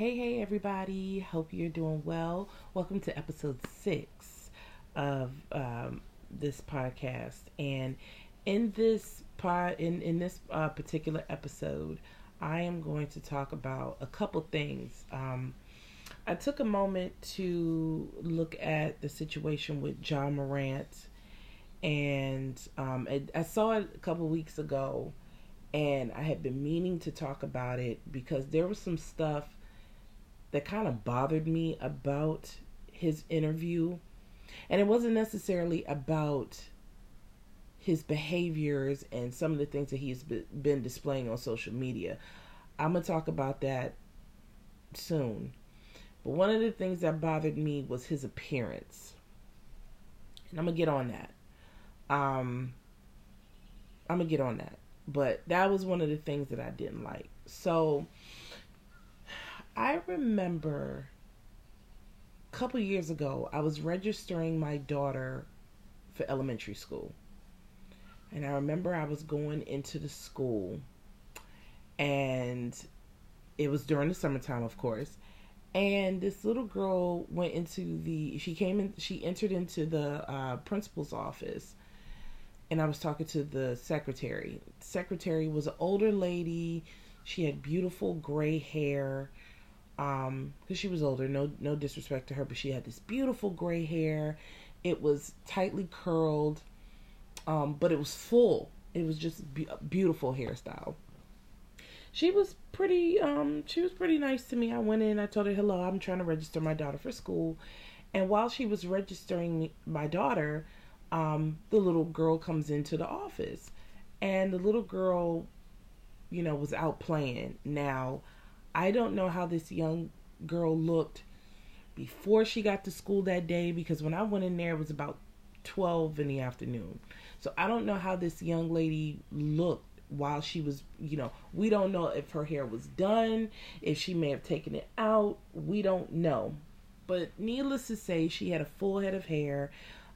Hey, hey, everybody. Hope you're doing well. Welcome to episode six of um, this podcast. And in this pod, in in this uh, particular episode, I am going to talk about a couple things. Um, I took a moment to look at the situation with Ja Morant, and um, I saw it a couple weeks ago, and I had been meaning to talk about it because there was some stuff that kind of bothered me about his interview. And it wasn't necessarily about his behaviors and some of the things that he's been displaying on social media. I'm going to talk about that soon. But one of the things that bothered me was his appearance. And I'm going to get on that. Um, I'm going to get on that. But that was one of the things that I didn't like. So I remember a couple years ago, I was registering my daughter for elementary school. And I remember I was going into the school, and it was during the summertime, of course. And this little girl went into the, she came in, she entered into the uh, principal's office and I was talking to the secretary. The secretary was an older lady. She had beautiful gray hair. Um, because she was older. No, no disrespect to her, but she had this beautiful gray hair. It was tightly curled, um, but it was full. It was just be- beautiful hairstyle. She was pretty. Um, she was pretty nice to me. I went in. I told her hello. I'm trying to register my daughter for school, and while she was registering my daughter, um, the little girl comes into the office, and the little girl, you know, was out playing. Now, I don't know how this young girl looked before she got to school that day because when I went in there, it was about 12 in the afternoon. So I don't know how this young lady looked while she was, you know, we don't know if her hair was done, if she may have taken it out. We don't know. But needless to say, she had a full head of hair.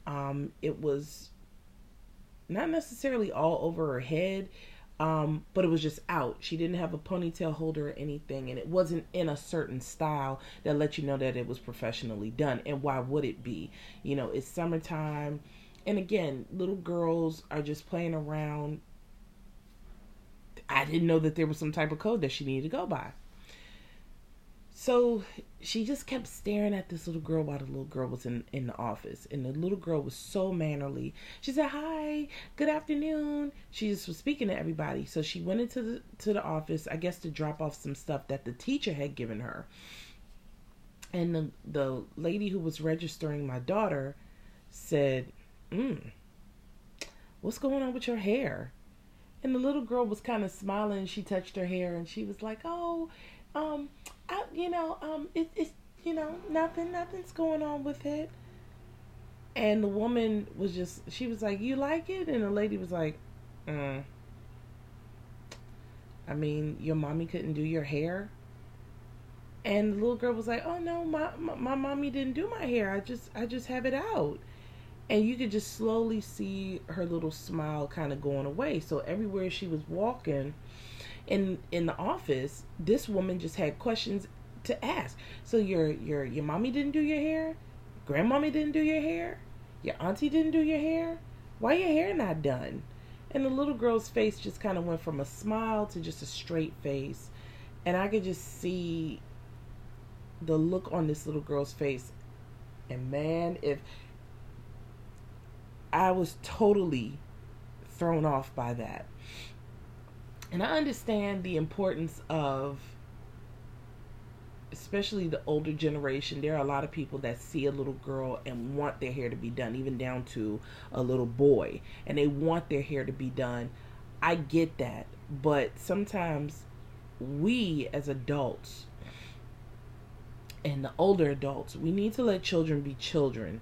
Um, it was not necessarily all over her head, um, but it was just out. She didn't have a ponytail holder or anything, and it wasn't in a certain style that let you know that it was professionally done. And why would it be? You know, it's summertime, and again, little girls are just playing around. I didn't know that there was some type of code that she needed to go by. So she just kept staring at this little girl while the little girl was in, in the office. And the little girl was so mannerly. She said, Hi, good afternoon. She just was speaking to everybody. So she went into the to the office, I guess to drop off some stuff that the teacher had given her. And the the lady who was registering my daughter said, mm, what's going on with your hair? And the little girl was kind of smiling. She touched her hair and she was like, Oh, um, I, you know, um, it, it's, you know, nothing, nothing's going on with it. And the woman was just, she was like, you like it? And the lady was like, mm. I mean, your mommy couldn't do your hair? And the little girl was like, "Oh no, my, my my mommy didn't do my hair. I just I just have it out." And you could just slowly see her little smile kind of going away. So everywhere she was walking, in in the office, this woman just had questions to ask. So your your your mommy didn't do your hair, grandmommy didn't do your hair, your auntie didn't do your hair. Why your hair not done? And the little girl's face just kind of went from a smile to just a straight face, and I could just see the look on this little girl's face. And man, if I was totally thrown off by that. And I understand the importance of, especially the older generation. There are a lot of people that see a little girl and want their hair to be done, even down to a little boy, and they want their hair to be done. I get that. But sometimes we as adults and the older adults, we need to let children be children.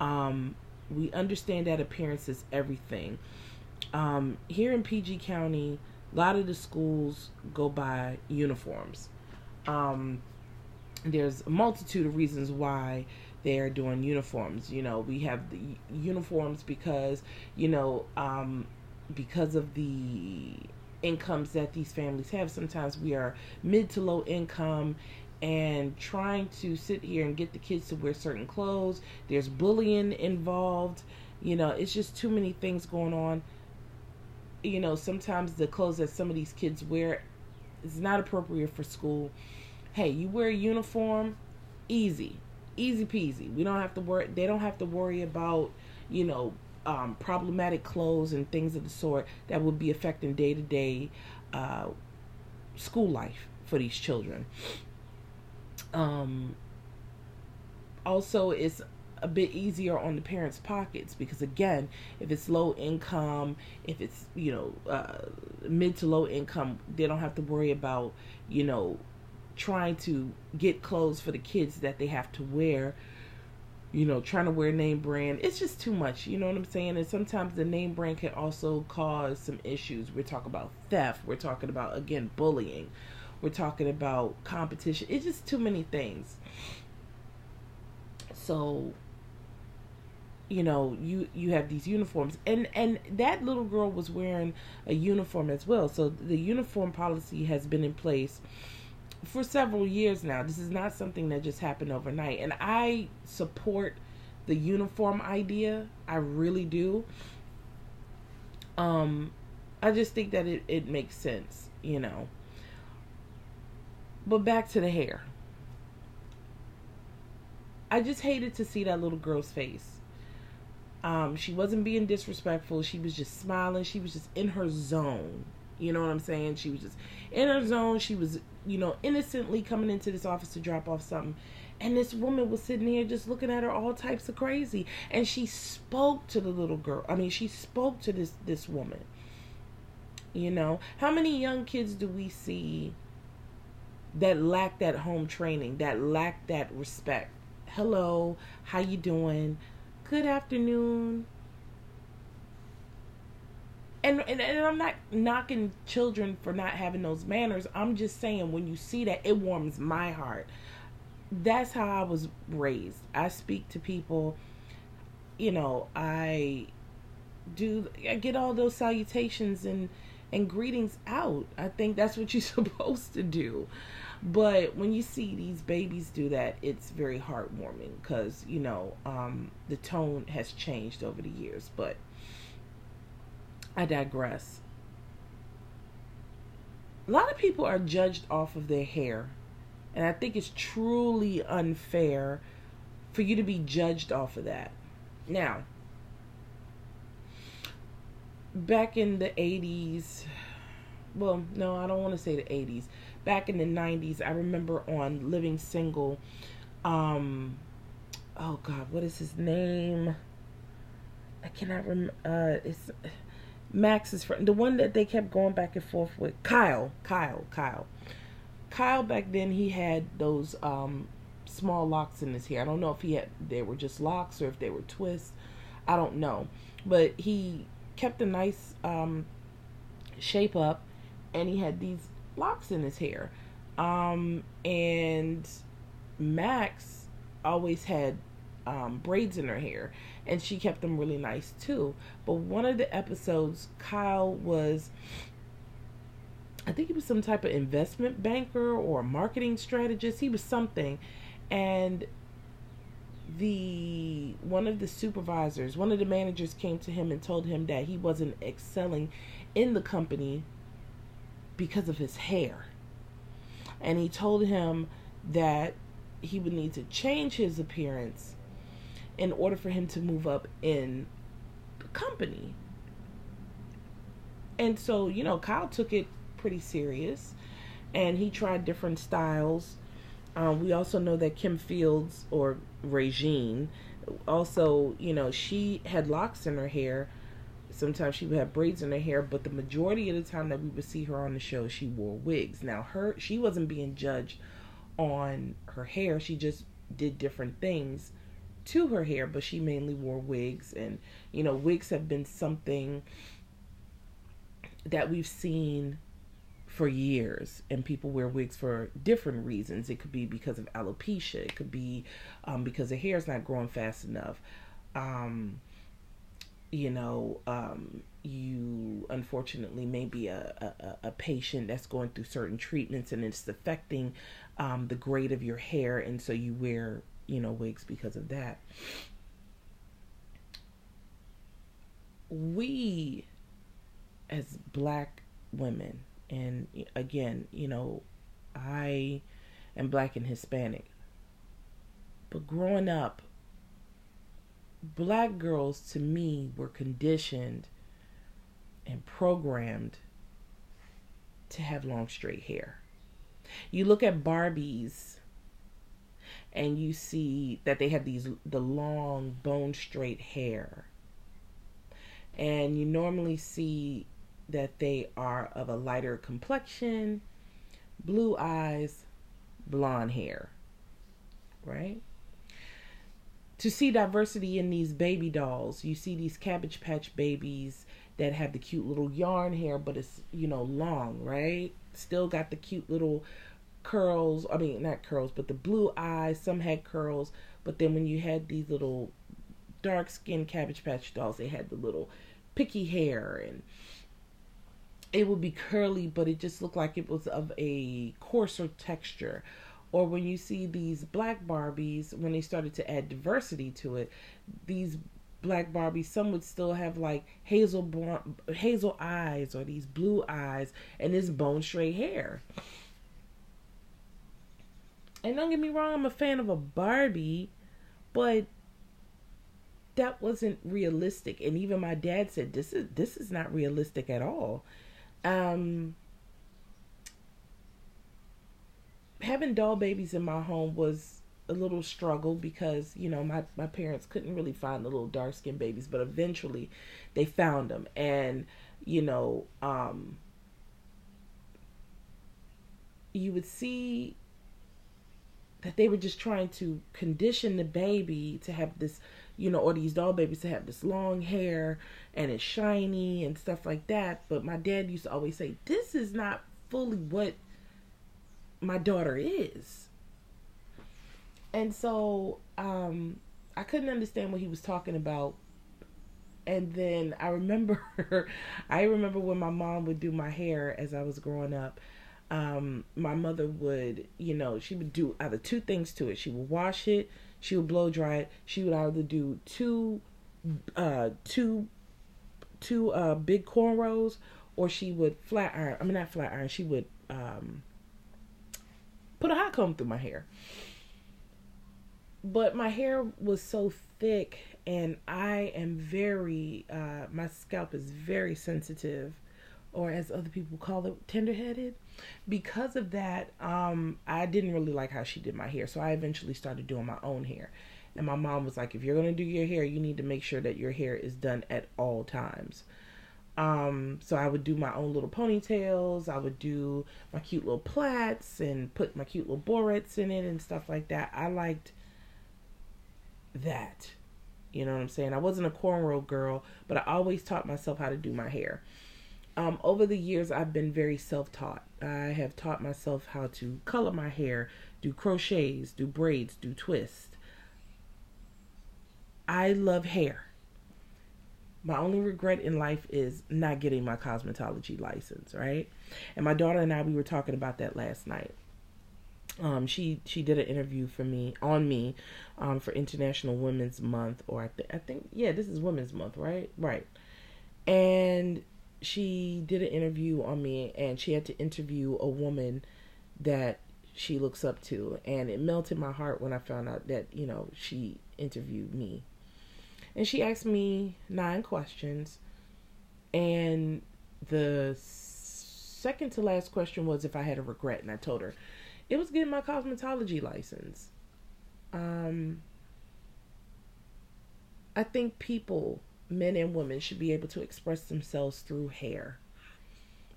Um, we understand that appearance is everything. Um, here in PG County, a lot of the schools go by uniforms. Um, there's a multitude of reasons why they're doing uniforms. You know, we have the uniforms because, you know, um, because of the incomes that these families have. Sometimes we are mid to low income and trying to sit here and get the kids to wear certain clothes. There's bullying involved. You know, it's just too many things going on. You know, sometimes the clothes that some of these kids wear is not appropriate for school. Hey, you wear a uniform, easy, easy peasy. We don't have to worry. They don't have to worry about, you know, um, problematic clothes and things of the sort that would be affecting day to day school life for these children. Um, also, it's a bit easier on the parents' pockets because, again, if it's low income, if it's you know uh, mid to low income, they don't have to worry about you know trying to get clothes for the kids that they have to wear. You know, trying to wear name brand. It's just too much. You know what I'm saying? And sometimes the name brand can also cause some issues. We're talking about theft. We're talking about again bullying. We're talking about competition. It's just too many things. So, you know, you you have these uniforms, and and that little girl was wearing a uniform as well. So the uniform policy has been in place for several years now. This is not something that just happened overnight, and I support the uniform idea. I really do. Um, I just think that it, it makes sense, you know. But back to the hair. I just hated to see that little girl's face. Um, she wasn't being disrespectful. She was just smiling. She was just in her zone. You know what I'm saying? She was just in her zone. She was, you know, innocently coming into this office to drop off something. And this woman was sitting here just looking at her all types of crazy. And she spoke to the little girl. I mean, she spoke to this this woman. You know, how many young kids do we see that lack that home training, that lack that respect. Hello, how you doing? Good afternoon. And, and and I'm not knocking children for not having those manners. I'm just saying when you see that it warms my heart. That's how I was raised. I speak to people, you know, I do I get all those salutations and and greetings out. I think that's what you're supposed to do. But when you see these babies do that, it's very heartwarming because, you know, um, the tone has changed over the years. But I digress. A lot of people are judged off of their hair. And I think it's truly unfair for you to be judged off of that. Now, back in the 80s, well, no, I don't want to say the 80s back in the 90s, I remember on Living Single, um, oh God, what is his name? I cannot remember. Uh, it's Max's friend, the one that they kept going back and forth with. Kyle, Kyle, Kyle. Kyle back then he had those um, small locks in his hair. I don't know if he had they were just locks or if they were twists. I don't know, but he kept a nice um, shape up, and he had these locks in his hair. Um, and Max always had um, braids in her hair, and she kept them really nice too. But one of the episodes, Kyle was, I think he was some type of investment banker or marketing strategist. He was something, and the one of the supervisors, one of the managers came to him and told him that he wasn't excelling in the company because of his hair. And he told him that he would need to change his appearance in order for him to move up in the company. And so, you know, Kyle took it pretty serious and he tried different styles. Um, we also know that Kim Fields or Regine also, you know, she had locks in her hair Sometimes she would have braids in her hair, but the majority of the time that we would see her on the show, she wore wigs. Now, her she wasn't being judged on her hair; she just did different things to her hair, but she mainly wore wigs. And you know, wigs have been something that we've seen for years, and people wear wigs for different reasons. It could be because of alopecia. It could be um, because the hair is not growing fast enough. Um, you know, um, you unfortunately may be a, a, a, patient that's going through certain treatments and it's affecting um, the grade of your hair, and so you wear, you know, wigs because of that. We, as black women, and again, you know, I am black and Hispanic, but growing up, black girls to me were conditioned and programmed to have long straight hair. You look at Barbies and you see that they have these the long bone straight hair. And you normally see that they are of a lighter complexion, blue eyes, blonde hair. Right? To see diversity in these baby dolls, you see these cabbage patch babies that have the cute little yarn hair, but it's, you know, long, right? Still got the cute little curls. I mean, not curls, but the blue eyes. Some had curls, but then when you had these little dark skinned Cabbage Patch dolls, they had the little picky hair and it would be curly, but it just looked like it was of a coarser texture. Or when you see these black Barbies, when they started to add diversity to it, these black Barbies, some would still have like hazel blonde, hazel eyes or these blue eyes and this bone straight hair. And don't get me wrong, I'm a fan of a Barbie, but that wasn't realistic. And even my dad said this is this is not realistic at all. Um having doll babies in my home was a little struggle because you know my my parents couldn't really find the little dark skinned babies but eventually they found them and you know um you would see that they were just trying to condition the baby to have this you know or these doll babies to have this long hair and it's shiny and stuff like that. But my dad used to always say this is not fully what my daughter is and so um, I couldn't understand what he was talking about. And then I remember, I remember when my mom would do my hair as I was growing up. Um, my mother would, you know, she would do either two things to it. She would wash it, she would blow dry it. She would either do two, uh, two, two uh big cornrows, or she would flat iron. I mean, not flat iron. She would um put a hot comb through my hair. But my hair was so thick and I am very uh, my scalp is very sensitive or as other people call it tender-headed. Because of that um, I didn't really like how she did my hair so I eventually started doing my own hair. And my mom was like if you're going to do your hair you need to make sure that your hair is done at all times um, so I would do my own little ponytails. I would do my cute little plaits and put my cute little barrettes in it and stuff like that. I liked that. You know what I'm saying? I wasn't a cornrow girl, but I always taught myself how to do my hair. Um, over the years, I've been very self taught. I have taught myself how to color my hair, do crochets, do braids, do twists. I love hair. My only regret in life is not getting my cosmetology license, right? And my daughter and I, we were talking about that last night um, she she did an interview for me on me um, for International Women's Month, or I, th- I think yeah, this is Women's Month, right? Right. And she did an interview on me, and she had to interview a woman that she looks up to, and it melted my heart when I found out that you know she interviewed me, and she asked me nine questions, and the second to last question was if I had a regret, and I told her it was getting my cosmetology license. Um, I think people, men and women, should be able to express themselves through hair.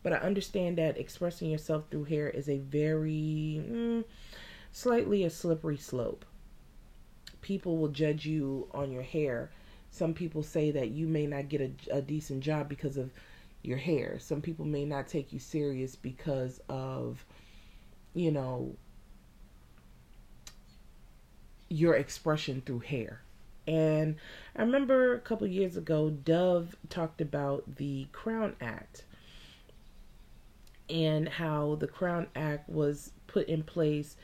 But I understand that expressing yourself through hair is a very, mm, slightly a slippery slope. People will judge you on your hair. Some people say that you may not get a, a decent job because of your hair. Some people may not take you serious because of you know, your expression through hair. And I remember a couple years ago, Dove talked about the Crown Act and how the Crown Act was put in place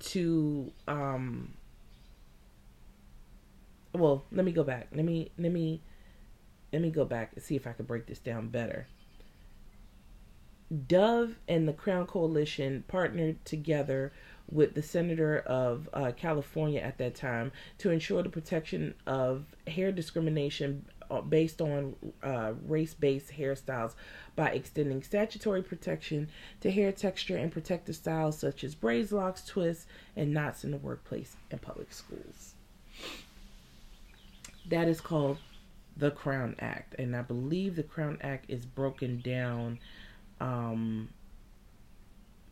to um well, let me go back. Let me let me let me go back and see if I can break this down better. Dove and the Crown Coalition partnered together with the senator of uh, California at that time to ensure the protection of hair discrimination uh, based on uh, race based hairstyles by extending statutory protection to hair texture and protective styles such as braids, locks, twists, and knots in the workplace and public schools. That is called the Crown Act, and I believe the Crown Act is broken down. Um,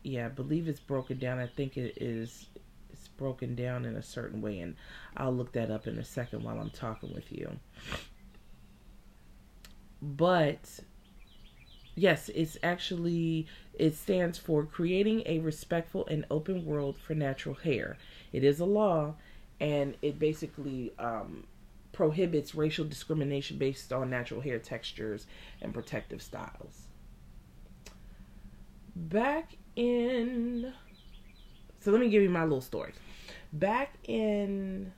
yeah, I believe it's broken down. I think it is. It's broken down in a certain way, and I'll look that up in a second while I'm talking with you. But yes, it's actually it stands for creating a respectful and open world for natural hair. It is a law, and it basically um, prohibits racial discrimination based on natural hair textures and protective styles. Back in. So let me give you my little story. Back in.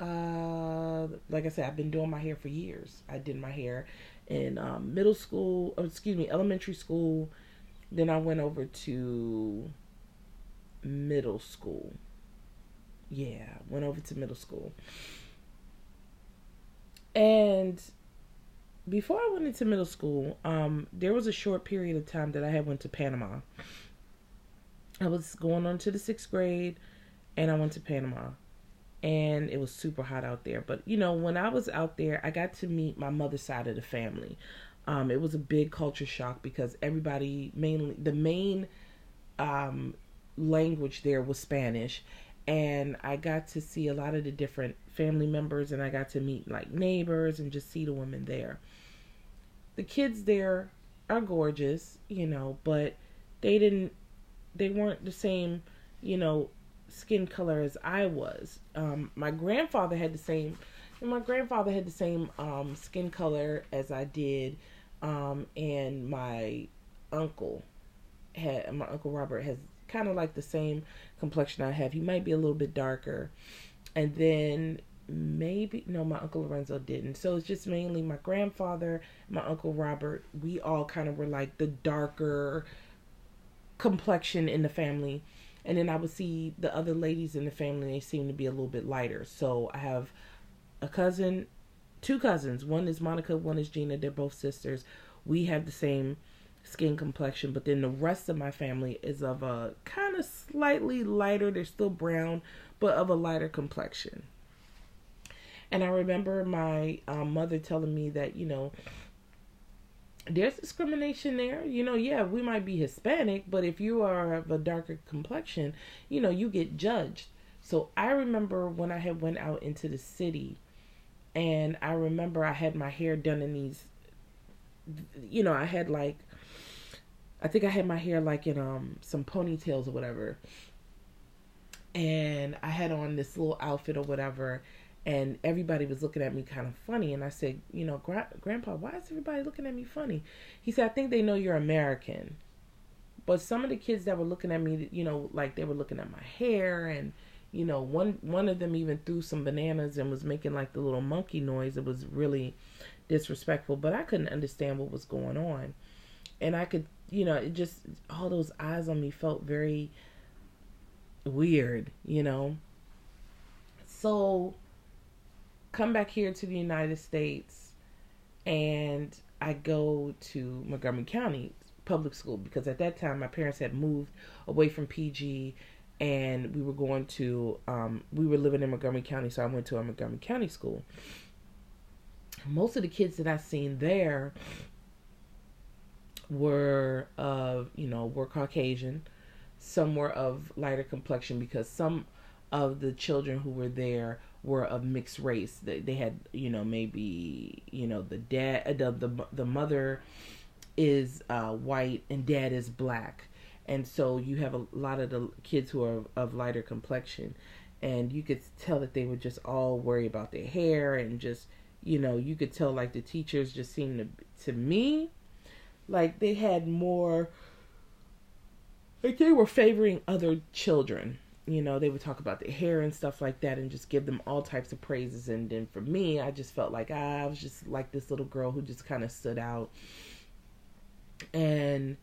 Uh, like I said, I've been doing my hair for years. I did my hair in um, middle school, or excuse me, elementary school. Then I went over to middle school. Yeah, went over to middle school. And before I went into middle school, um, there was a short period of time that I had went to Panama. I was going on to the sixth grade, and I went to Panama, and it was super hot out there. But you know, when I was out there, I got to meet my mother's side of the family. Um, it was a big culture shock because everybody mainly the main um, language there was Spanish, and I got to see a lot of the different family members and I got to meet like neighbors and just see the women there. The kids there are gorgeous, you know, but they didn't they weren't the same, you know, skin color as I was. Um, my grandfather had the same my grandfather had the same um, skin color as I did um, and my uncle had my uncle Robert has kind of like the same complexion I have. He might be a little bit darker. And then maybe no my uncle lorenzo didn't. So it's just mainly my grandfather my uncle robert. We all kind of were like the darker complexion in the family. And then i would see the other ladies in the family they seem to be a little bit lighter. So i have a cousin two cousins. One is monica one is gina. They're both sisters. We have the same skin complexion but then the rest of my family is of a kind of slightly lighter they're still brown but of a lighter complexion. And I remember my um, mother telling me that, you know, there's discrimination there. You know, yeah, we might be Hispanic, but if you are of a darker complexion, you know, you get judged. So I remember when I had went out into the city and I remember I had my hair done in these you know, I had like I think I had my hair like in um some ponytails or whatever and I had on this little outfit or whatever, and everybody was looking at me kind of funny. And I said, you know, Gra- Grandpa, why is everybody looking at me funny? He said, I think they know you're American. But some of the kids that were looking at me, you know, like they were looking at my hair, and you know, one one of them even threw some bananas and was making like the little monkey noise. It was really disrespectful, but I couldn't understand what was going on, and I could, you know, it just all those eyes on me felt very weird, you know. So come back here to the United States and I go to Montgomery County public school because at that time my parents had moved away from PG and we were going to um, we were living in Montgomery County so I went to a Montgomery County school. Most of the kids that I seen there were of, uh, you know, were Caucasian some were of lighter complexion because some of the children who were there were of mixed race. They, they had, you know, maybe, you know, the dad, the the, the mother is uh, white and dad is black, and so you have a lot of the kids who are of lighter complexion, and you could tell that they were just all worried about their hair and just you know you could tell like the teachers just seemed to to me like they had more like they were favoring other children. You know they would talk about their hair and stuff like that and just give them all types of praises. And then for me i just felt like i was just like this little girl who just kind of stood out. And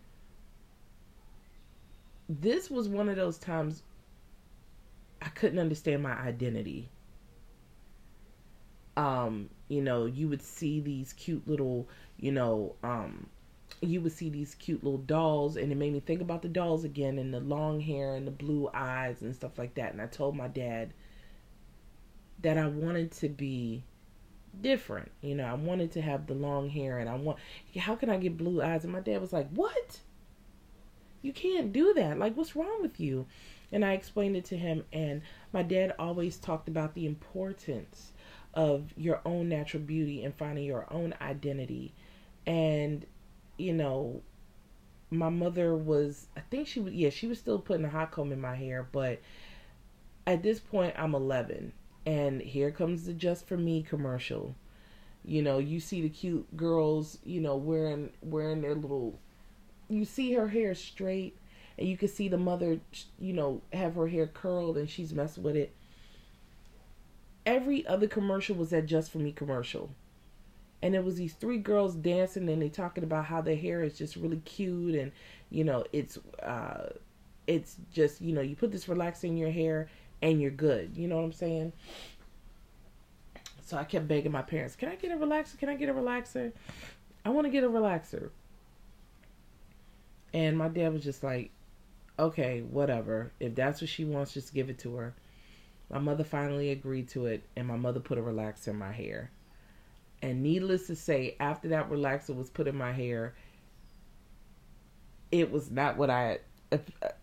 this was one of those times i couldn't understand my identity. Um you know you would see these cute little you know um you would see these cute little dolls and it made me think about the dolls again and the long hair and the blue eyes and stuff like that. And i told my dad that i wanted to be different. You know i wanted to have the long hair and i want how can i get blue eyes? And my dad was like what? You can't do that. Like what's wrong with you? And i explained it to him and my dad always talked about the importance of your own natural beauty and finding your own identity. And you know, my mother was, I think she was, yeah, she was still putting a hot comb in my hair, but at this point, I'm 11, and here comes the Just for Me commercial. You know, you see the cute girls, you know, wearing wearing their little. You see her hair straight, and you can see the mother, you know, have her hair curled, and she's messing with it. Every other commercial was that Just for Me commercial and it was these three girls dancing and they talking about how their hair is just really cute and you know it's uh it's just you know you put this relaxer in your hair and you're good. You know what i'm saying? So i kept begging my parents can i get a relaxer? Can i get a relaxer? I want to get a relaxer. And my dad was just like okay whatever. If that's what she wants just give it to her. My mother finally agreed to it and my mother put a relaxer in my hair and needless to say, after that relaxer was put in my hair, it was not what I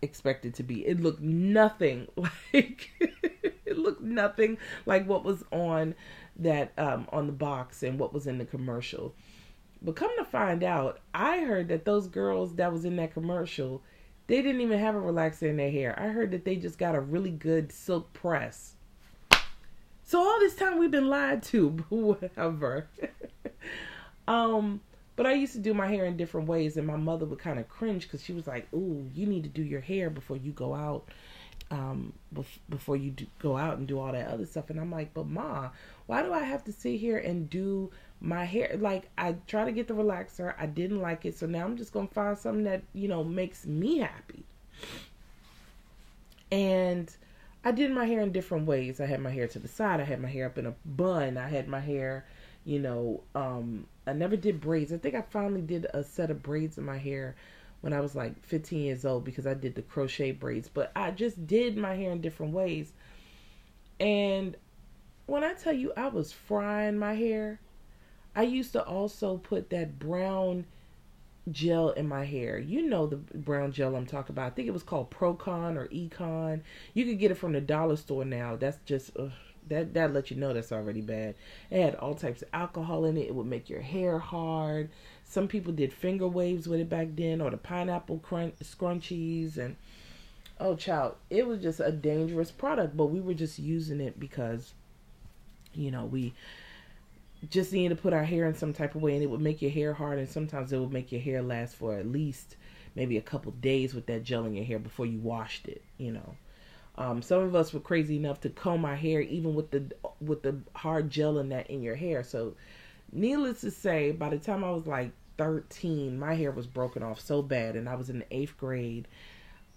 expected to be. It looked nothing like it looked nothing like what was on that um, on the box and what was in the commercial. But come to find out, I heard that those girls that was in that commercial, they didn't even have a relaxer in their hair. I heard that they just got a really good silk press so all this time we've been lied to, whatever. um, but I used to do my hair in different ways, and my mother would kind of cringe because she was like, "Ooh, you need to do your hair before you go out, um, bef- before you do- go out and do all that other stuff." And I'm like, "But ma, why do I have to sit here and do my hair? Like, I try to get the relaxer, I didn't like it, so now I'm just gonna find something that you know makes me happy." And I did my hair in different ways. I had my hair to the side. I had my hair up in a bun. I had my hair, you know, um, I never did braids. I think I finally did a set of braids in my hair when I was like 15 years old because I did the crochet braids. But I just did my hair in different ways. And when I tell you I was frying my hair, I used to also put that brown gel in my hair. You know the brown gel I'm talking about. I think it was called Procon or Econ. You could get it from the dollar store now. That's just ugh, that that let you know that's already bad. It had all types of alcohol in it. It would make your hair hard. Some people did finger waves with it back then, or the pineapple crunch, scrunchies, and oh, child, it was just a dangerous product. But we were just using it because, you know, we just needed to put our hair in some type of way and it would make your hair hard and sometimes it would make your hair last for at least maybe a couple days with that gel in your hair before you washed it you know. Um, some of us were crazy enough to comb our hair even with the with the hard gel in that in your hair. So needless to say by the time i was like 13 my hair was broken off so bad and i was in the eighth grade.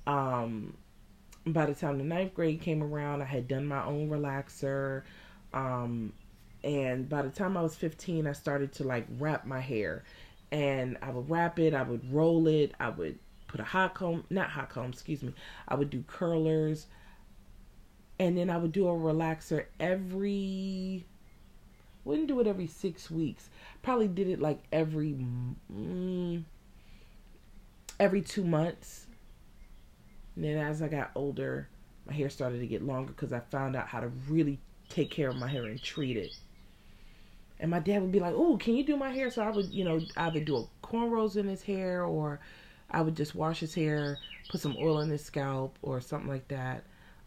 Um, by the time the ninth grade came around i had done my own relaxer. Um, and by the time I was 15, I started to like wrap my hair. And I would wrap it, I would roll it, I would put a hot comb, not hot comb, excuse me. I would do curlers. And then I would do a relaxer every wouldn't do it every 6 weeks. Probably did it like every mm, every 2 months. And then as I got older, my hair started to get longer cuz I found out how to really take care of my hair and treat it. And my dad would be like, "Oh, can you do my hair?" So I would, you know, either do a cornrows in his hair, or I would just wash his hair, put some oil in his scalp, or something like that.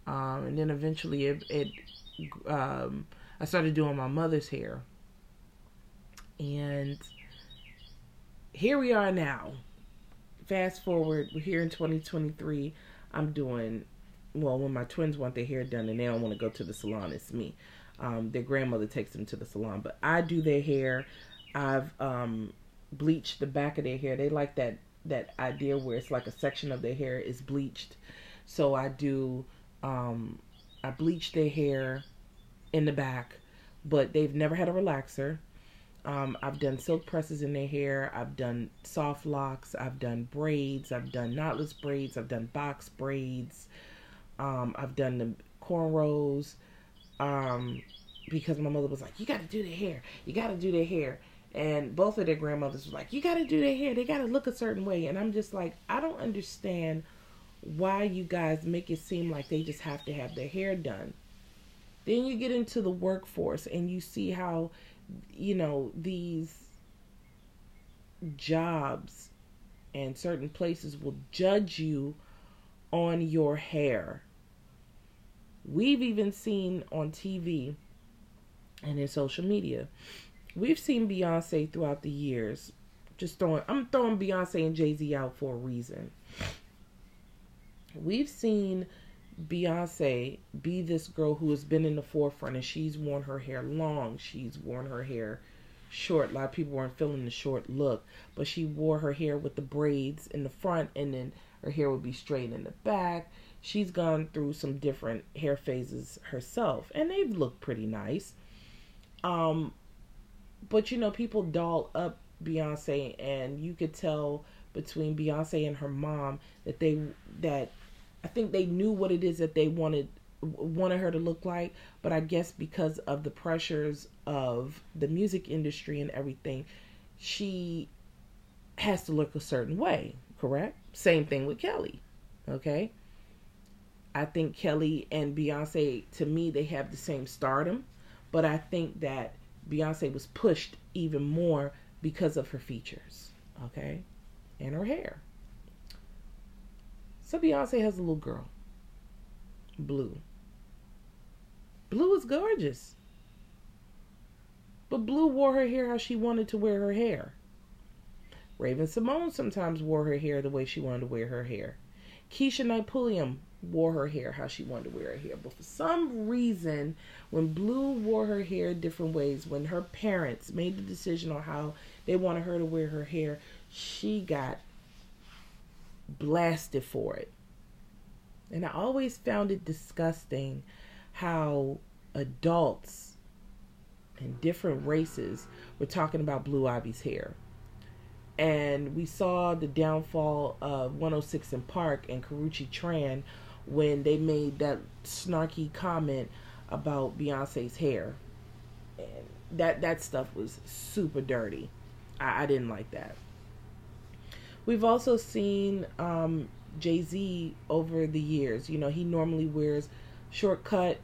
um, and then eventually it, it um, I started doing my mother's hair, and here we are now. Fast forward, we're here in 2023. I'm doing well when my twins want their hair done and they don't want to go to the salon. It's me. Um, their grandmother takes them to the salon, but I do their hair. I've um, bleached the back of their hair. They like that that idea where it's like a section of their hair is bleached. So I do um, I bleach their hair in the back, but they've never had a relaxer. Um, I've done silk presses in their hair. I've done soft locks. I've done braids. I've done knotless braids. I've done box braids. Um, I've done the cornrows. Um, because my mother was like, "You got to do their hair. You got to do their hair." And both of their grandmothers were like, "You got to do their hair. They got to look a certain way." And I'm just like, I don't understand why you guys make it seem like they just have to have their hair done. Then you get into the workforce and you see how, you know, these jobs and certain places will judge you on your hair. We've even seen on TV and in social media, we've seen Beyonce throughout the years. Just throwing, I'm throwing Beyonce and Jay Z out for a reason we've seen Beyonce be this girl who has been in the forefront and she's worn her hair long, she's worn her hair short. A lot of people weren't feeling the short look, but she wore her hair with the braids in the front and then her hair would be straight in the back. She's gone through some different hair phases herself and they've looked pretty nice. Um but you know people doll up Beyonce and you could tell between Beyonce and her mom that they that I think they knew what it is that they wanted wanted her to look like, but I guess because of the pressures of the music industry and everything, she has to look a certain way, correct? Same thing with Kelly. Okay? I think Kelly and Beyonce to me they have the same stardom, but I think that Beyonce was pushed even more because of her features, okay? And her hair. So Beyonce has a little girl. Blue. Blue is gorgeous. But Blue wore her hair how she wanted to wear her hair. Raven-Symoné sometimes wore her hair the way she wanted to wear her hair. Keshia Knight Pulliam wore her hair how she wanted to wear her hair. But for some reason, when Blue wore her hair different ways, when her parents made the decision on how they wanted her to wear her hair, she got blasted for it. And I always found it disgusting how adults and different races were talking about Blue Ivy's hair. And we saw the downfall of 106 & Park and Karrueche Tran when they made that snarky comment about Beyonce's hair. And that that stuff was super dirty. I, I didn't like that. We've also seen um, Jay Z over the years. You know, he normally wears shortcut,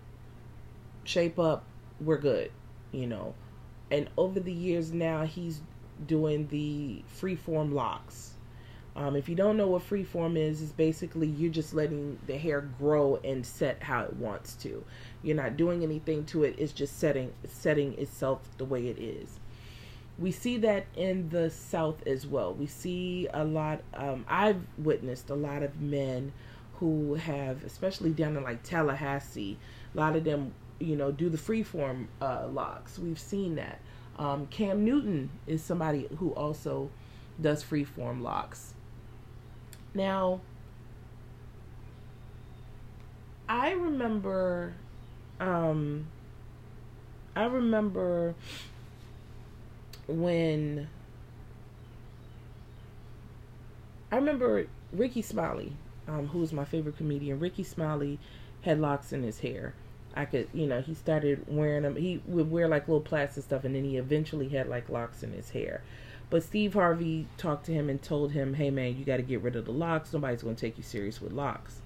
shape up, we're good, you know. And over the years now, he's doing the freeform locks. Um, if you don't know what freeform is, it's basically you're just letting the hair grow and set how it wants to. You're not doing anything to it. It's just setting setting itself the way it is we see that in the South as well. We see a lot, um, I've witnessed a lot of men who have, especially down in like Tallahassee, a lot of them, you know, do the freeform uh, locks. We've seen that. Um, Cam Newton is somebody who also does freeform locks. Now, I remember, um, I remember when I remember Rickey Smiley, um, who was my favorite comedian. Rickey Smiley had locks in his hair. I could, you know, he started wearing them. He would wear like little plastic stuff, and then he eventually had like locks in his hair. But Steve Harvey talked to him and told him, "Hey man, you got to get rid of the locks. Nobody's going to take you serious with locks."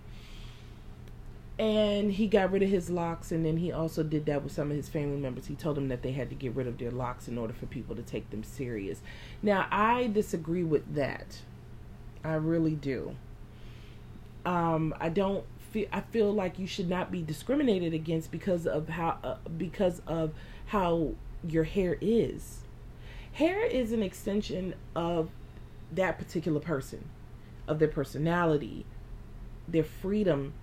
and he got rid of his locks and then he also did that with some of his family members he told them that they had to get rid of their locks in order for people to take them serious now i disagree with that i really do um, i don't feel I feel like you should not be discriminated against because of how uh, because of how your hair is. Hair is an extension of that particular person, of their personality, their freedom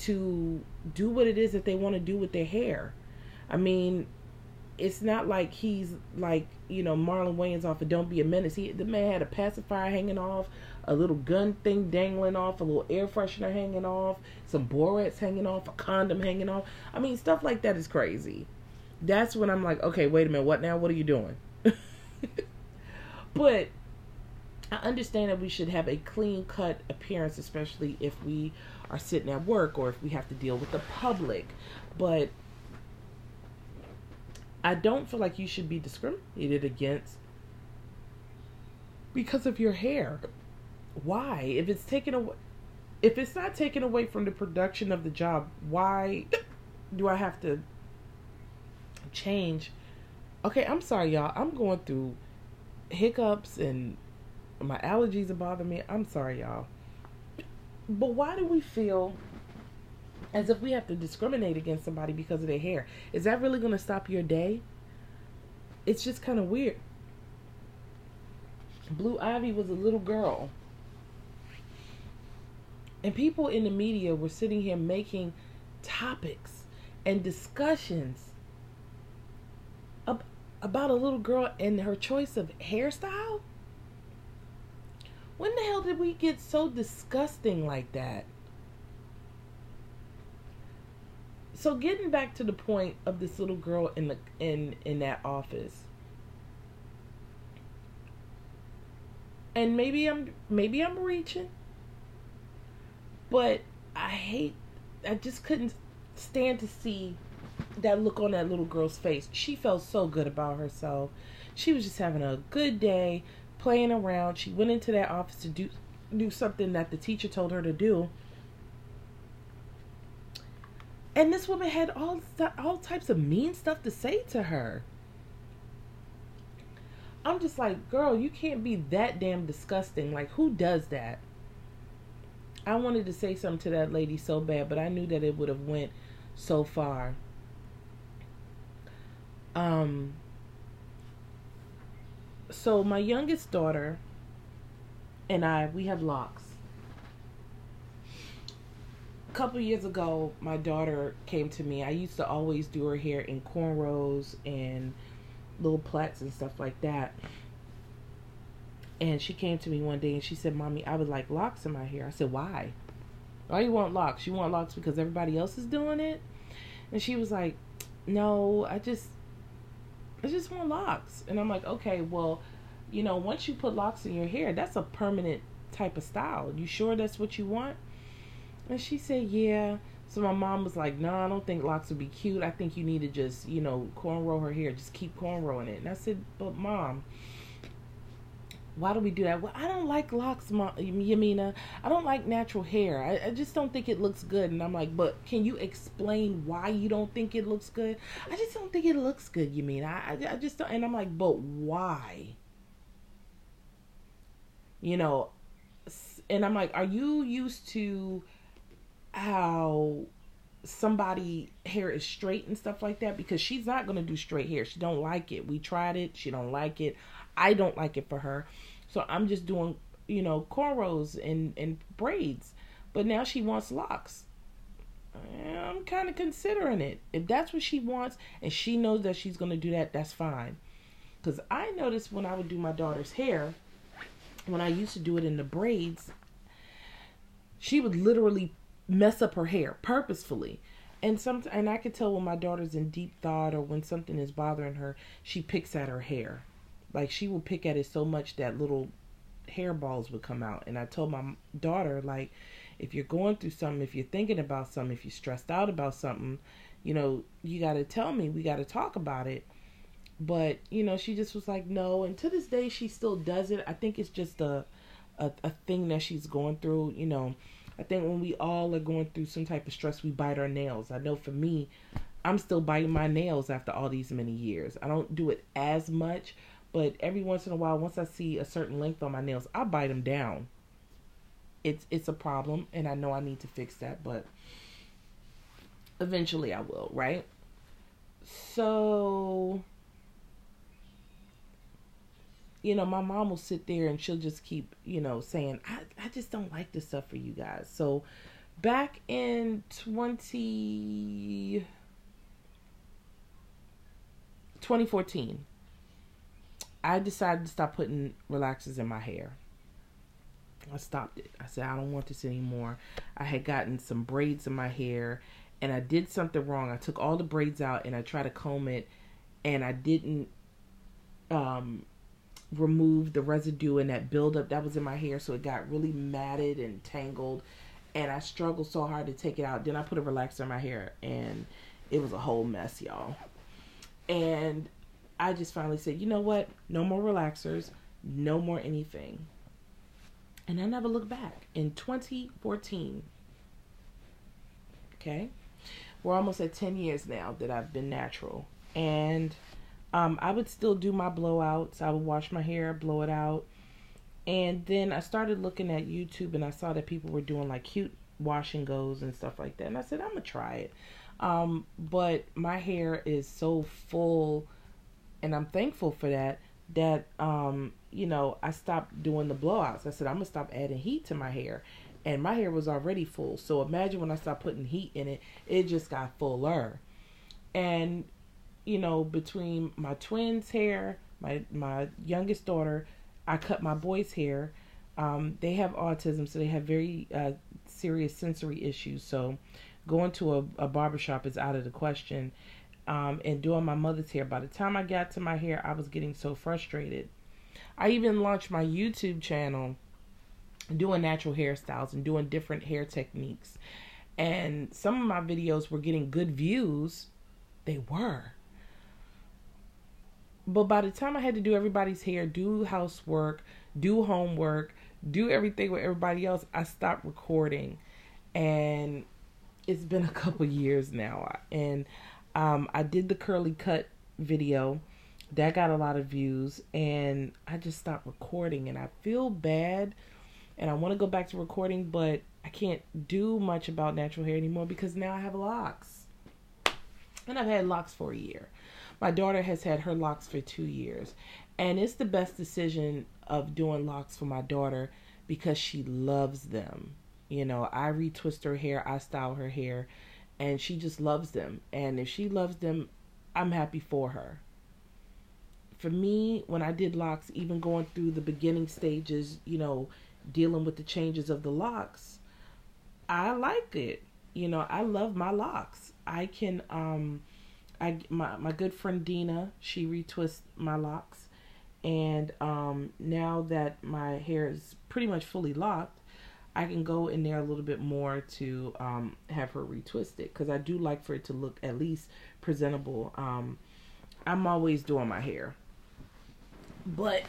to do what it is that they want to do with their hair. I mean, it's not like he's like you know Marlon Wayans off of Don't Be a Menace. He the man had a pacifier hanging off, a little gun thing dangling off, a little air freshener hanging off, some Borax hanging off, a condom hanging off. I mean, stuff like that is crazy. That's when I'm like, okay, wait a minute, what now? What are you doing? but I understand that we should have a clean cut appearance, especially if we are sitting at work or if we have to deal with the public. But I don't feel like you should be discriminated against because of your hair. Why? If it's taken away if it's not taken away from the production of the job, why do I have to change? Okay, I'm sorry y'all. I'm going through hiccups and my allergies are bothering me. I'm sorry y'all. But why do we feel as if we have to discriminate against somebody because of their hair. Is that really going to stop your day? It's just kind of weird. Blue Ivy was a little girl. And people in the media were sitting here making topics and discussions about a little girl and her choice of hairstyle. When the hell did we get so disgusting like that? so getting back to the point of this little girl in the in in that office and maybe i'm maybe i'm reaching but i hate i just couldn't stand to see that look on that little girl's face she felt so good about herself she was just having a good day playing around she went into that office to do do something that the teacher told her to do and this woman had all all types of mean stuff to say to her. I'm just like, girl, you can't be that damn disgusting. Like, who does that? I wanted to say something to that lady so bad, but I knew that it would have went so far. Um. So my youngest daughter and I, we have locks A couple years ago, my daughter came to me. I used to always do her hair in cornrows and little plaits and stuff like that. And she came to me one day and she said, Mommy, I would like locks in my hair. I said, Why? Why you want locks? You want locks because everybody else is doing it? And she was like, No, I just I just want locks. And I'm like, Okay, well, you know, once you put locks in your hair, that's a permanent type of style. You sure that's what you want? And she said, yeah. So my mom was like, no, nah, I don't think locks would be cute. I think you need to just, you know, cornrow her hair. Just keep cornrowing it. And I said, but mom, why do we do that? Well, I don't like locks, Mom, Yamina. I don't like natural hair. I, I, just don't think it looks good. And I'm like, but can you explain why you don't think it looks good? I just don't think it looks good, Yamina. I, I, I just don't. And I'm like, but why? You know, and I'm like, are you used to how somebody hair is straight and stuff like that because she's not going to do straight hair. She don't like it. We tried it. She don't like it. I don't like it for her. So I'm just doing, you know, cornrows and and braids. But now she wants locks. I'm kind of considering it. If that's what she wants and she knows that she's going to do that, that's fine. Cuz I noticed when I would do my daughter's hair, when I used to do it in the braids, she would literally mess up her hair purposefully. And some and I could tell when my daughter's in deep thought or when something is bothering her, she picks at her hair. Like she would pick at it so much that little hair balls would come out. And I told my daughter like if you're going through something, if you're thinking about something, if you're stressed out about something, you know, you got to tell me. We got to talk about it. But, you know, she just was like, no. And to this day, she still does it. I think it's just a, a, a thing that she's going through, you know I think when we all are going through some type of stress, we bite our nails. I know for me, I'm still biting my nails after all these many years. I don't do it as much, but every once in a while, once I see a certain length on my nails, I bite them down. it's it's a problem and I know I need to fix that, but eventually I will, right? So you know, my mom will sit there and she'll just keep, you know, saying, I, I just don't like this stuff for you guys. So back in 20, 2014, I decided to stop putting relaxers in my hair. I stopped it. I said, I don't want this anymore. I had gotten some braids in my hair and I did something wrong. I took all the braids out and I tried to comb it and I didn't um, remove the residue and that buildup that was in my hair. So it got really matted and tangled and I struggled so hard to take it out. Then I put a relaxer in my hair and it was a whole mess, y'all. And I just finally said, you know what? No more relaxers, no more anything. And I never looked back. In 2014, okay, we're almost at 10 years now that I've been natural. And um, I would still do my blowouts. I would wash my hair, blow it out. And then I started looking at YouTube and I saw that people were doing like cute wash and goes and stuff like that. And I said, I'm going to try it. Um, but my hair is so full and I'm thankful for that that um, you know, I stopped doing the blowouts. I said I'm gonna stop adding heat to my hair. And my hair was already full. So imagine when I stopped putting heat in it, it just got fuller. And you know, between my twins' hair, my my youngest daughter, I cut my boys' hair. Um, they have autism, so they have very uh, serious sensory issues. So going to a, a barbershop is out of the question um, and doing my mother's hair. By the time I got to my hair, I was getting so frustrated. I even launched my YouTube channel doing natural hairstyles and doing different hair techniques. And some of my videos were getting good views. They were. But by the time I had to do everybody's hair, do housework, do homework, do everything with everybody else, I stopped recording. And it's been a couple years now. And um, I did the curly cut video that got a lot of views, and I just stopped recording. And I feel bad, and I want to go back to recording, but I can't do much about natural hair anymore because now I have locks, and I've had locks for a year. My daughter has had her locks for two years, and it's the best decision of doing locks for my daughter because she loves them. You know, I retwist her hair, I style her hair and she just loves them. And if she loves them, I'm happy for her. For me, when I did locks, even going through the beginning stages, you know, dealing with the changes of the locks, I like it. You know, I love my locks. I can um I my my good friend Dina, she retwists my locks. And um now that my hair is pretty much fully locked, I can go in there a little bit more to um, have her retwist it because I do like for it to look at least presentable. Um, I'm always doing my hair, but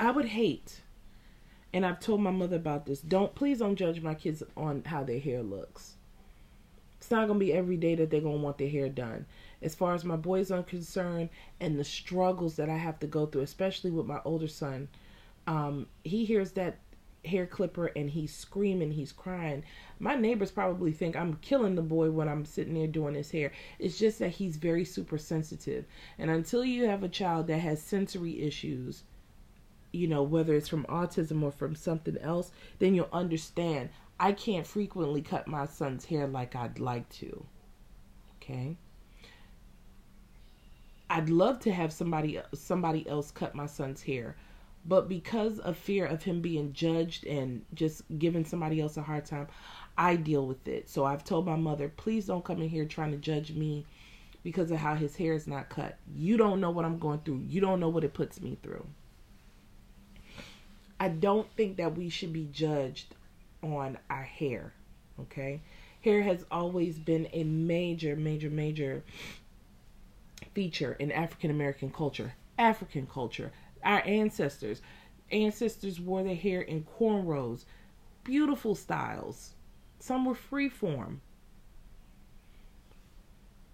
I would hate, and I've told my mother about this. Don't please don't judge my kids on how their hair looks. It's not gonna be every day that they're gonna want their hair done. As far as my boys are concerned, and the struggles that I have to go through, especially with my older son, um, he hears that hair clipper and he's screaming, he's crying. My neighbors probably think I'm killing the boy when I'm sitting there doing his hair. It's just that he's very super sensitive. And until you have a child that has sensory issues, you know, whether it's from autism or from something else, then you'll understand. I can't frequently cut my son's hair like I'd like to. Okay? I'd love to have somebody somebody else cut my son's hair but because of fear of him being judged and just giving somebody else a hard time, I deal with it. So I've told my mother, please don't come in here trying to judge me because of how his hair is not cut. You don't know what I'm going through. You don't know what it puts me through. I don't think that we should be judged on our hair. Okay? Hair has always been a major, major, major feature in African American culture. African culture, our ancestors. Ancestors wore their hair in cornrows, beautiful styles. Some were freeform.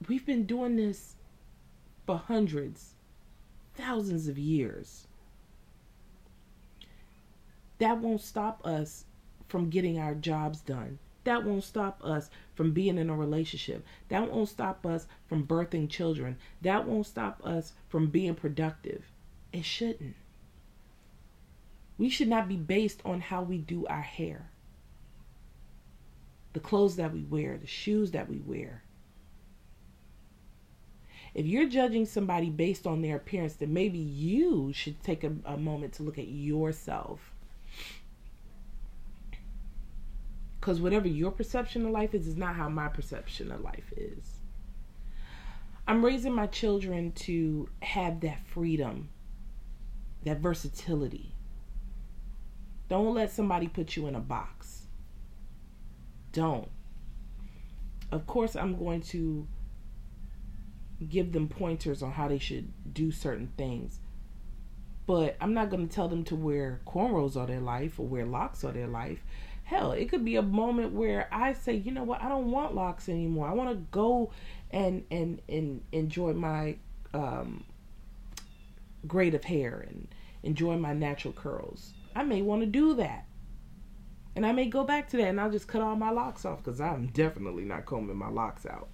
We've been doing this for hundreds, thousands of years. that won't stop us from getting our jobs done. That won't stop us from being in a relationship. That won't stop us from birthing children. That won't stop us from being productive. It shouldn't. We should not be based on how we do our hair, the clothes that we wear, the shoes that we wear. If you're judging somebody based on their appearance, then maybe you should take a, a moment to look at yourself. Because whatever your perception of life is, is not how my perception of life is. I'm raising my children to have that freedom, that versatility. Don't let somebody put you in a box. Don't. Of course, I'm going to give them pointers on how they should do certain things. But I'm not going to tell them to wear cornrows all their life or wear locks all their life. Hell, it could be a moment where I say, you know what, I don't want locks anymore. I want to go and and and enjoy my um, grade of hair and enjoy my natural curls. I may want to do that. And I may go back to that and I'll just cut all my locks off because I'm definitely not combing my locks out.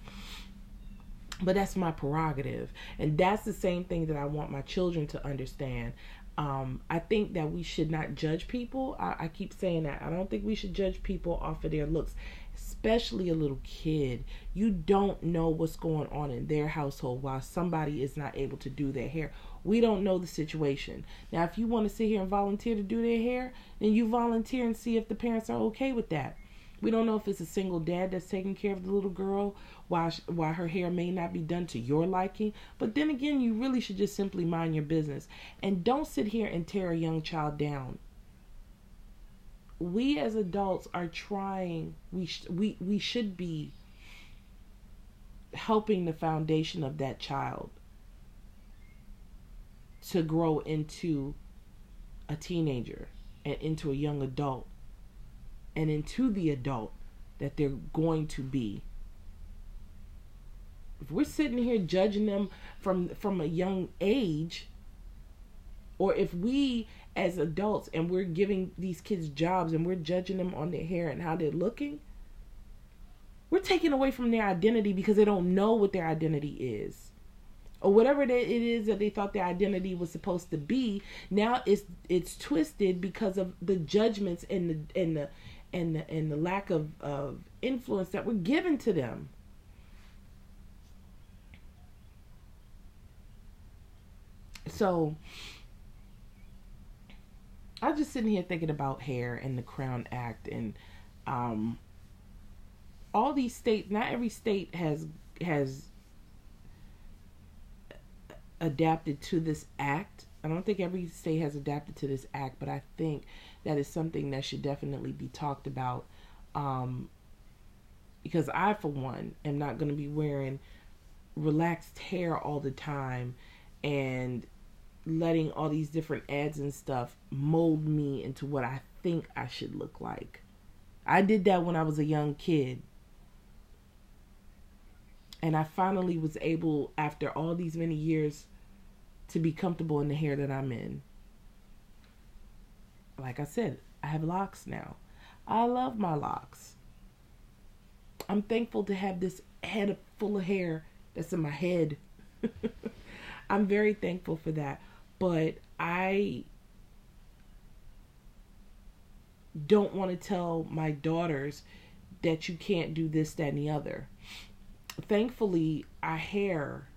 But that's my prerogative. And that's the same thing that I want my children to understand. Um, I think that we should not judge people. I, I keep saying that. I don't think we should judge people off of their looks, especially a little kid. You don't know what's going on in their household while somebody is not able to do their hair we don't know the situation. Now, if you want to sit here and volunteer to do their hair, then you volunteer and see if the parents are okay with that. We don't know if it's a single dad that's taking care of the little girl while while her hair may not be done to your liking. But then again, you really should just simply mind your business and don't sit here and tear a young child down. We as adults are trying. We sh- we we should be helping the foundation of that child to grow into a teenager and into a young adult and into the adult that they're going to be. If we're sitting here judging them from from a young age, or if we as adults and we're giving these kids jobs and we're judging them on their hair and how they're looking, we're taking away from their identity because they don't know what their identity is or whatever it is that they thought their identity was supposed to be now it's it's twisted because of the judgments and the and the and the, and the lack of, of influence that were given to them so I was just sitting here thinking about hair and the Crown Act and um, all these states. Not every state has has adapted to this act. I don't think every state has adapted to this act, but I think that is something that should definitely be talked about. Um, because I, for one, am not going to be wearing relaxed hair all the time and letting all these different ads and stuff mold me into what I think I should look like. I did that when I was a young kid. And I finally was able, after all these many years, to be comfortable in the hair that I'm in. Like I said, I have locks now. I love my locks. I'm thankful to have this head full of hair that's in my head. I'm very thankful for that. But I don't want to tell my daughters that you can't do this, that, and the other thankfully, our hair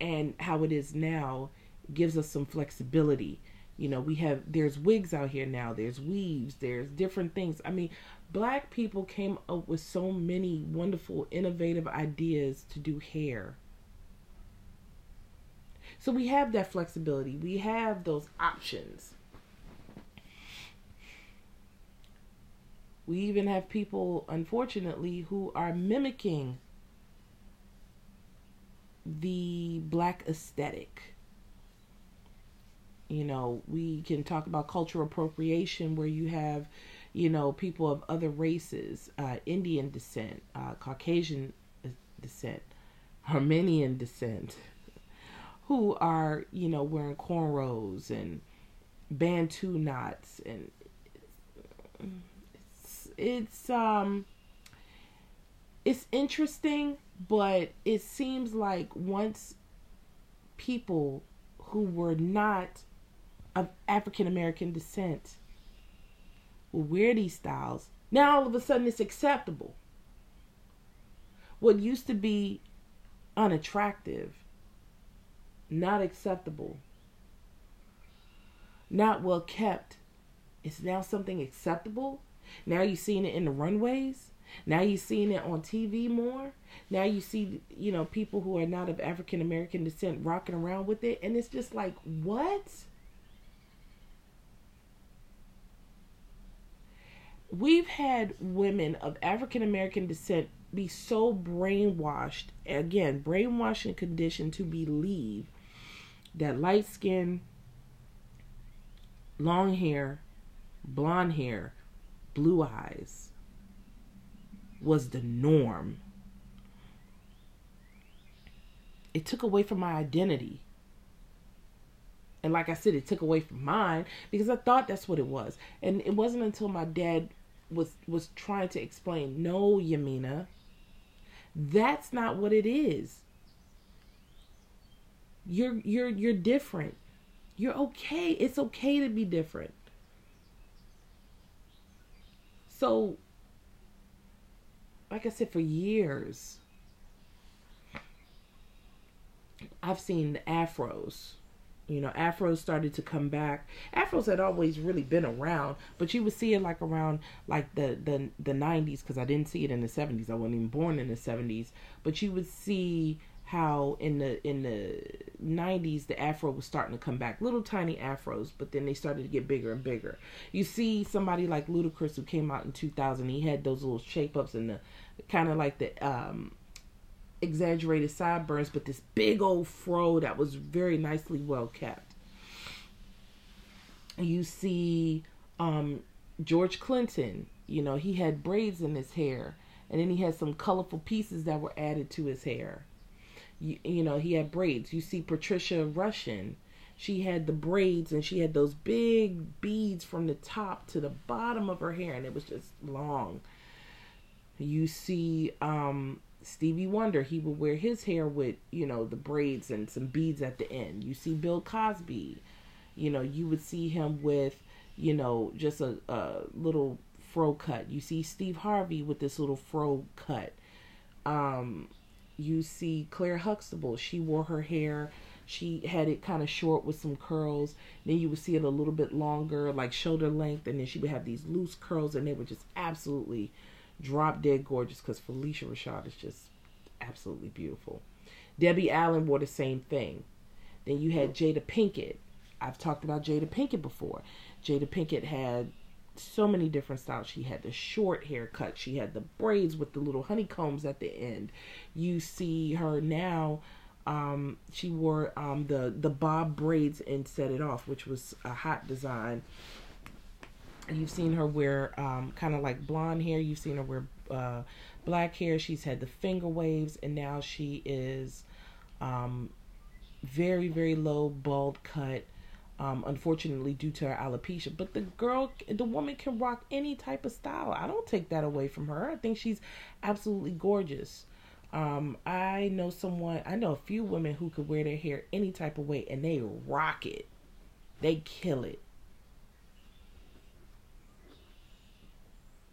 and how it is now gives us some flexibility. You know, we have there's wigs out here now, there's weaves, there's different things. I mean, black people came up with so many wonderful, innovative ideas to do hair. So we have that flexibility. We have those options. We even have people, unfortunately, who are mimicking the black aesthetic. You know, we can talk about cultural appropriation where you have, you know, people of other races, uh, Indian descent, uh, Caucasian descent, Armenian descent, who are, you know, wearing cornrows and Bantu knots and it's um it's interesting, but it seems like once people who were not of African American descent wear these styles, now all of a sudden it's acceptable. What used to be unattractive, not acceptable, not well kept, is now something acceptable. Now you're seeing it in the runways. Now you're seeing it on TV more. Now you see, you know, people who are not of African American descent rocking around with it. And it's just like, what? We've had women of African American descent be so brainwashed, again, brainwashed and conditioned to believe that light skin, long hair, blonde hair, blue eyes was the norm. It took away from my identity. And like I said, it took away from mine because I thought that's what it was. And it wasn't until my dad was was trying to explain, no, Yamina, that's not what it is. You're you're you're different. You're okay. It's okay to be different. So like I said, for years, I've seen the afros. You know, afros started to come back. Afros had always really been around, but you would see it like around like the the the 90s because I didn't see it in the 70s. I wasn't even born in the 70s, but you would see how in the in the 90s the afro was starting to come back. Little tiny afros but then they started to get bigger and bigger. You see somebody like ludacris who came out in 2000 he had those little shape ups and the kind of like the um exaggerated sideburns but this big old fro that was very nicely well kept. You see um george clinton you know he had braids in his hair and then he had some colorful pieces that were added to his hair you, you know, he had braids. You see Patricia Rushen. She had the braids and she had those big beads from the top to the bottom of her hair and it was just long. You see um Stevie Wonder, he would wear his hair with, you know, the braids and some beads at the end. You see Bill Cosby, you know, you would see him with, you know, just a, a little fro cut. You see Steve Harvey with this little fro cut. Um, you see Claire Huxtable. She wore her hair. She had it kind of short with some curls. Then you would see it a little bit longer, like shoulder length, and then she would have these loose curls, and they were just absolutely drop dead gorgeous. Because Phylicia Rashad is just absolutely beautiful. Debbie Allen wore the same thing. Then you had Jada Pinkett. I've talked about Jada Pinkett before. Jada Pinkett had so many different styles. She had the short haircut. She had the braids with the little honeycombs at the end. You see her now. Um, she wore um, the the bob braids and set it off, which was a hot design. You've seen her wear um, kind of like blonde hair. You've seen her wear uh, black hair. She's had the finger waves, and now she is um, very very low bald cut um, unfortunately due to her alopecia. But the girl, the woman can rock any type of style. I don't take that away from her. I think she's absolutely gorgeous. Um, I know someone, I know a few women who could wear their hair any type of way and they rock it. They kill it.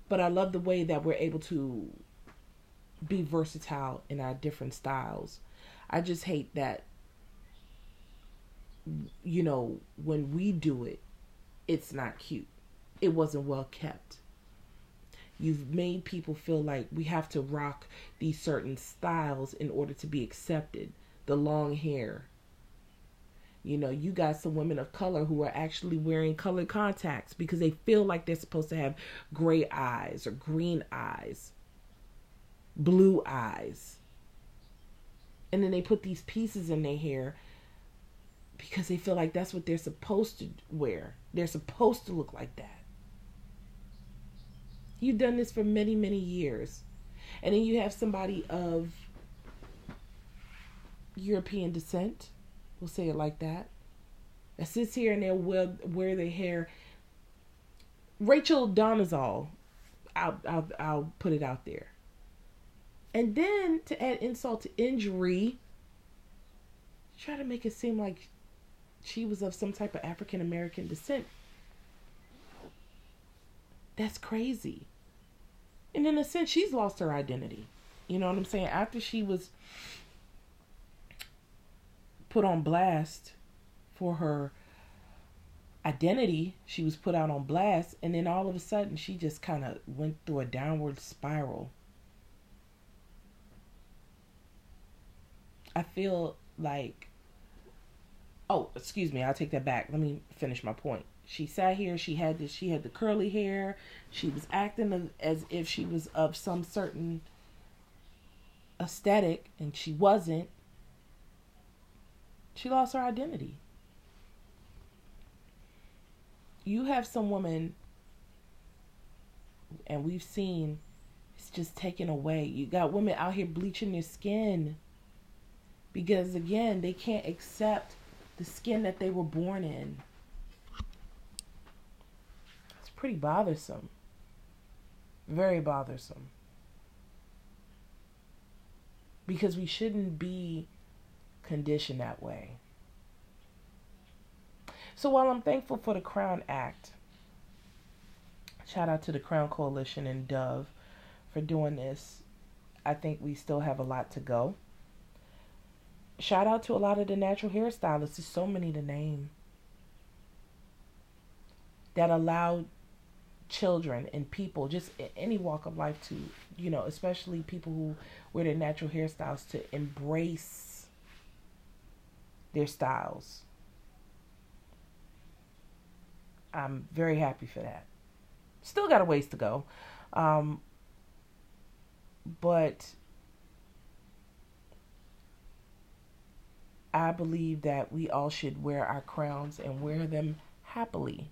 But I love the way that we're able to be versatile in our different styles. I just hate that you know, when we do it, it's not cute. It wasn't well kept. You've made people feel like we have to rock these certain styles in order to be accepted. The long hair. You know, you got some women of color who are actually wearing colored contacts because they feel like they're supposed to have gray eyes or green eyes, blue eyes. And then they put these pieces in their hair because they feel like that's what they're supposed to wear. They're supposed to look like that. You've done this for many, many years. And then you have somebody of European descent, we'll say it like that, that sits here and they'll wear, wear their hair. Rachel Dolezal, I'll, I'll, I'll put it out there. And then to add insult to injury, try to make it seem like she was of some type of African American descent. That's crazy. And in a sense, she's lost her identity. You know what I'm saying? After she was put on blast for her identity, she was put out on blast, and then all of a sudden, she just kind of went through a downward spiral. I feel like oh, excuse me, I'll take that back. Let me finish my point. She sat here, she had this she had the curly hair, she was acting as if she was of some certain aesthetic and she wasn't. She lost her identity. You have some woman and we've seen it's just taken away. You got women out here bleaching their skin because again, they can't accept the skin that they were born in. It's pretty bothersome. Very bothersome. Because we shouldn't be conditioned that way. So while I'm thankful for the Crown Act, shout out to the Crown Coalition and Dove for doing this, I think we still have a lot to go shout out to a lot of the natural hairstylists. There's so many to name that allow children and people, just any walk of life, to you know, especially people who wear their natural hairstyles, to embrace their styles. I'm very happy for that. Still got a ways to go. Um, but I believe that we all should wear our crowns and wear them happily.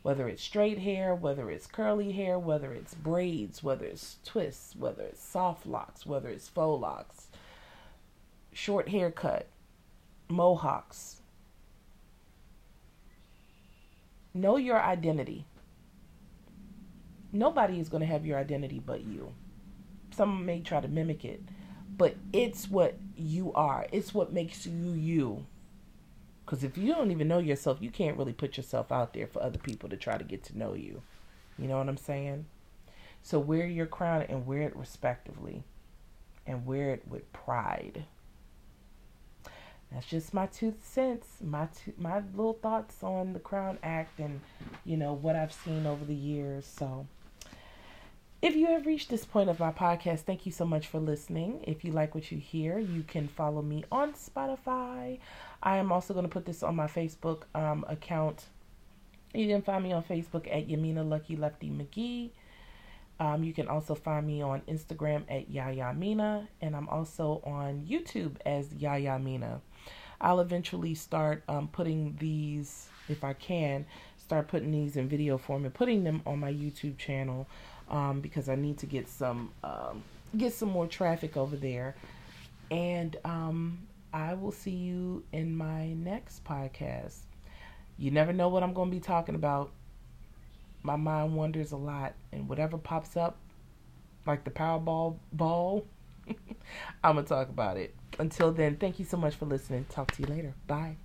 Whether it's straight hair, whether it's curly hair, whether it's braids, whether it's twists, whether it's soft locks, whether it's faux locks, short haircut, mohawks. Know your identity. Nobody is going to have your identity but you. Some may try to mimic it but it's what you are. It's what makes you you. Because if you don't even know yourself, you can't really put yourself out there for other people to try to get to know you. You know what I'm saying? So wear your crown and wear it respectively and wear it with pride. That's just my two cents, my two, my little thoughts on the Crown Act and you know what I've seen over the years. So if you have reached this point of my podcast, thank you so much for listening. If you like what you hear, you can follow me on Spotify. I am also going to put this on my Facebook um, account. You can find me on Facebook at Yamina Lucky Lefty McGee. Um, you can also find me on Instagram at Yaya Mina, and I'm also on YouTube as Yaya Mina. I'll eventually start um, putting these, if I can, start putting these in video form and putting them on my YouTube channel um, because I need to get some um, get some more traffic over there. And um, I will see you in my next podcast. You never know what I'm going to be talking about. My mind wanders a lot, and whatever pops up, like the Powerball ball, I'm going to talk about it. Until then, thank you so much for listening. Talk to you later. Bye.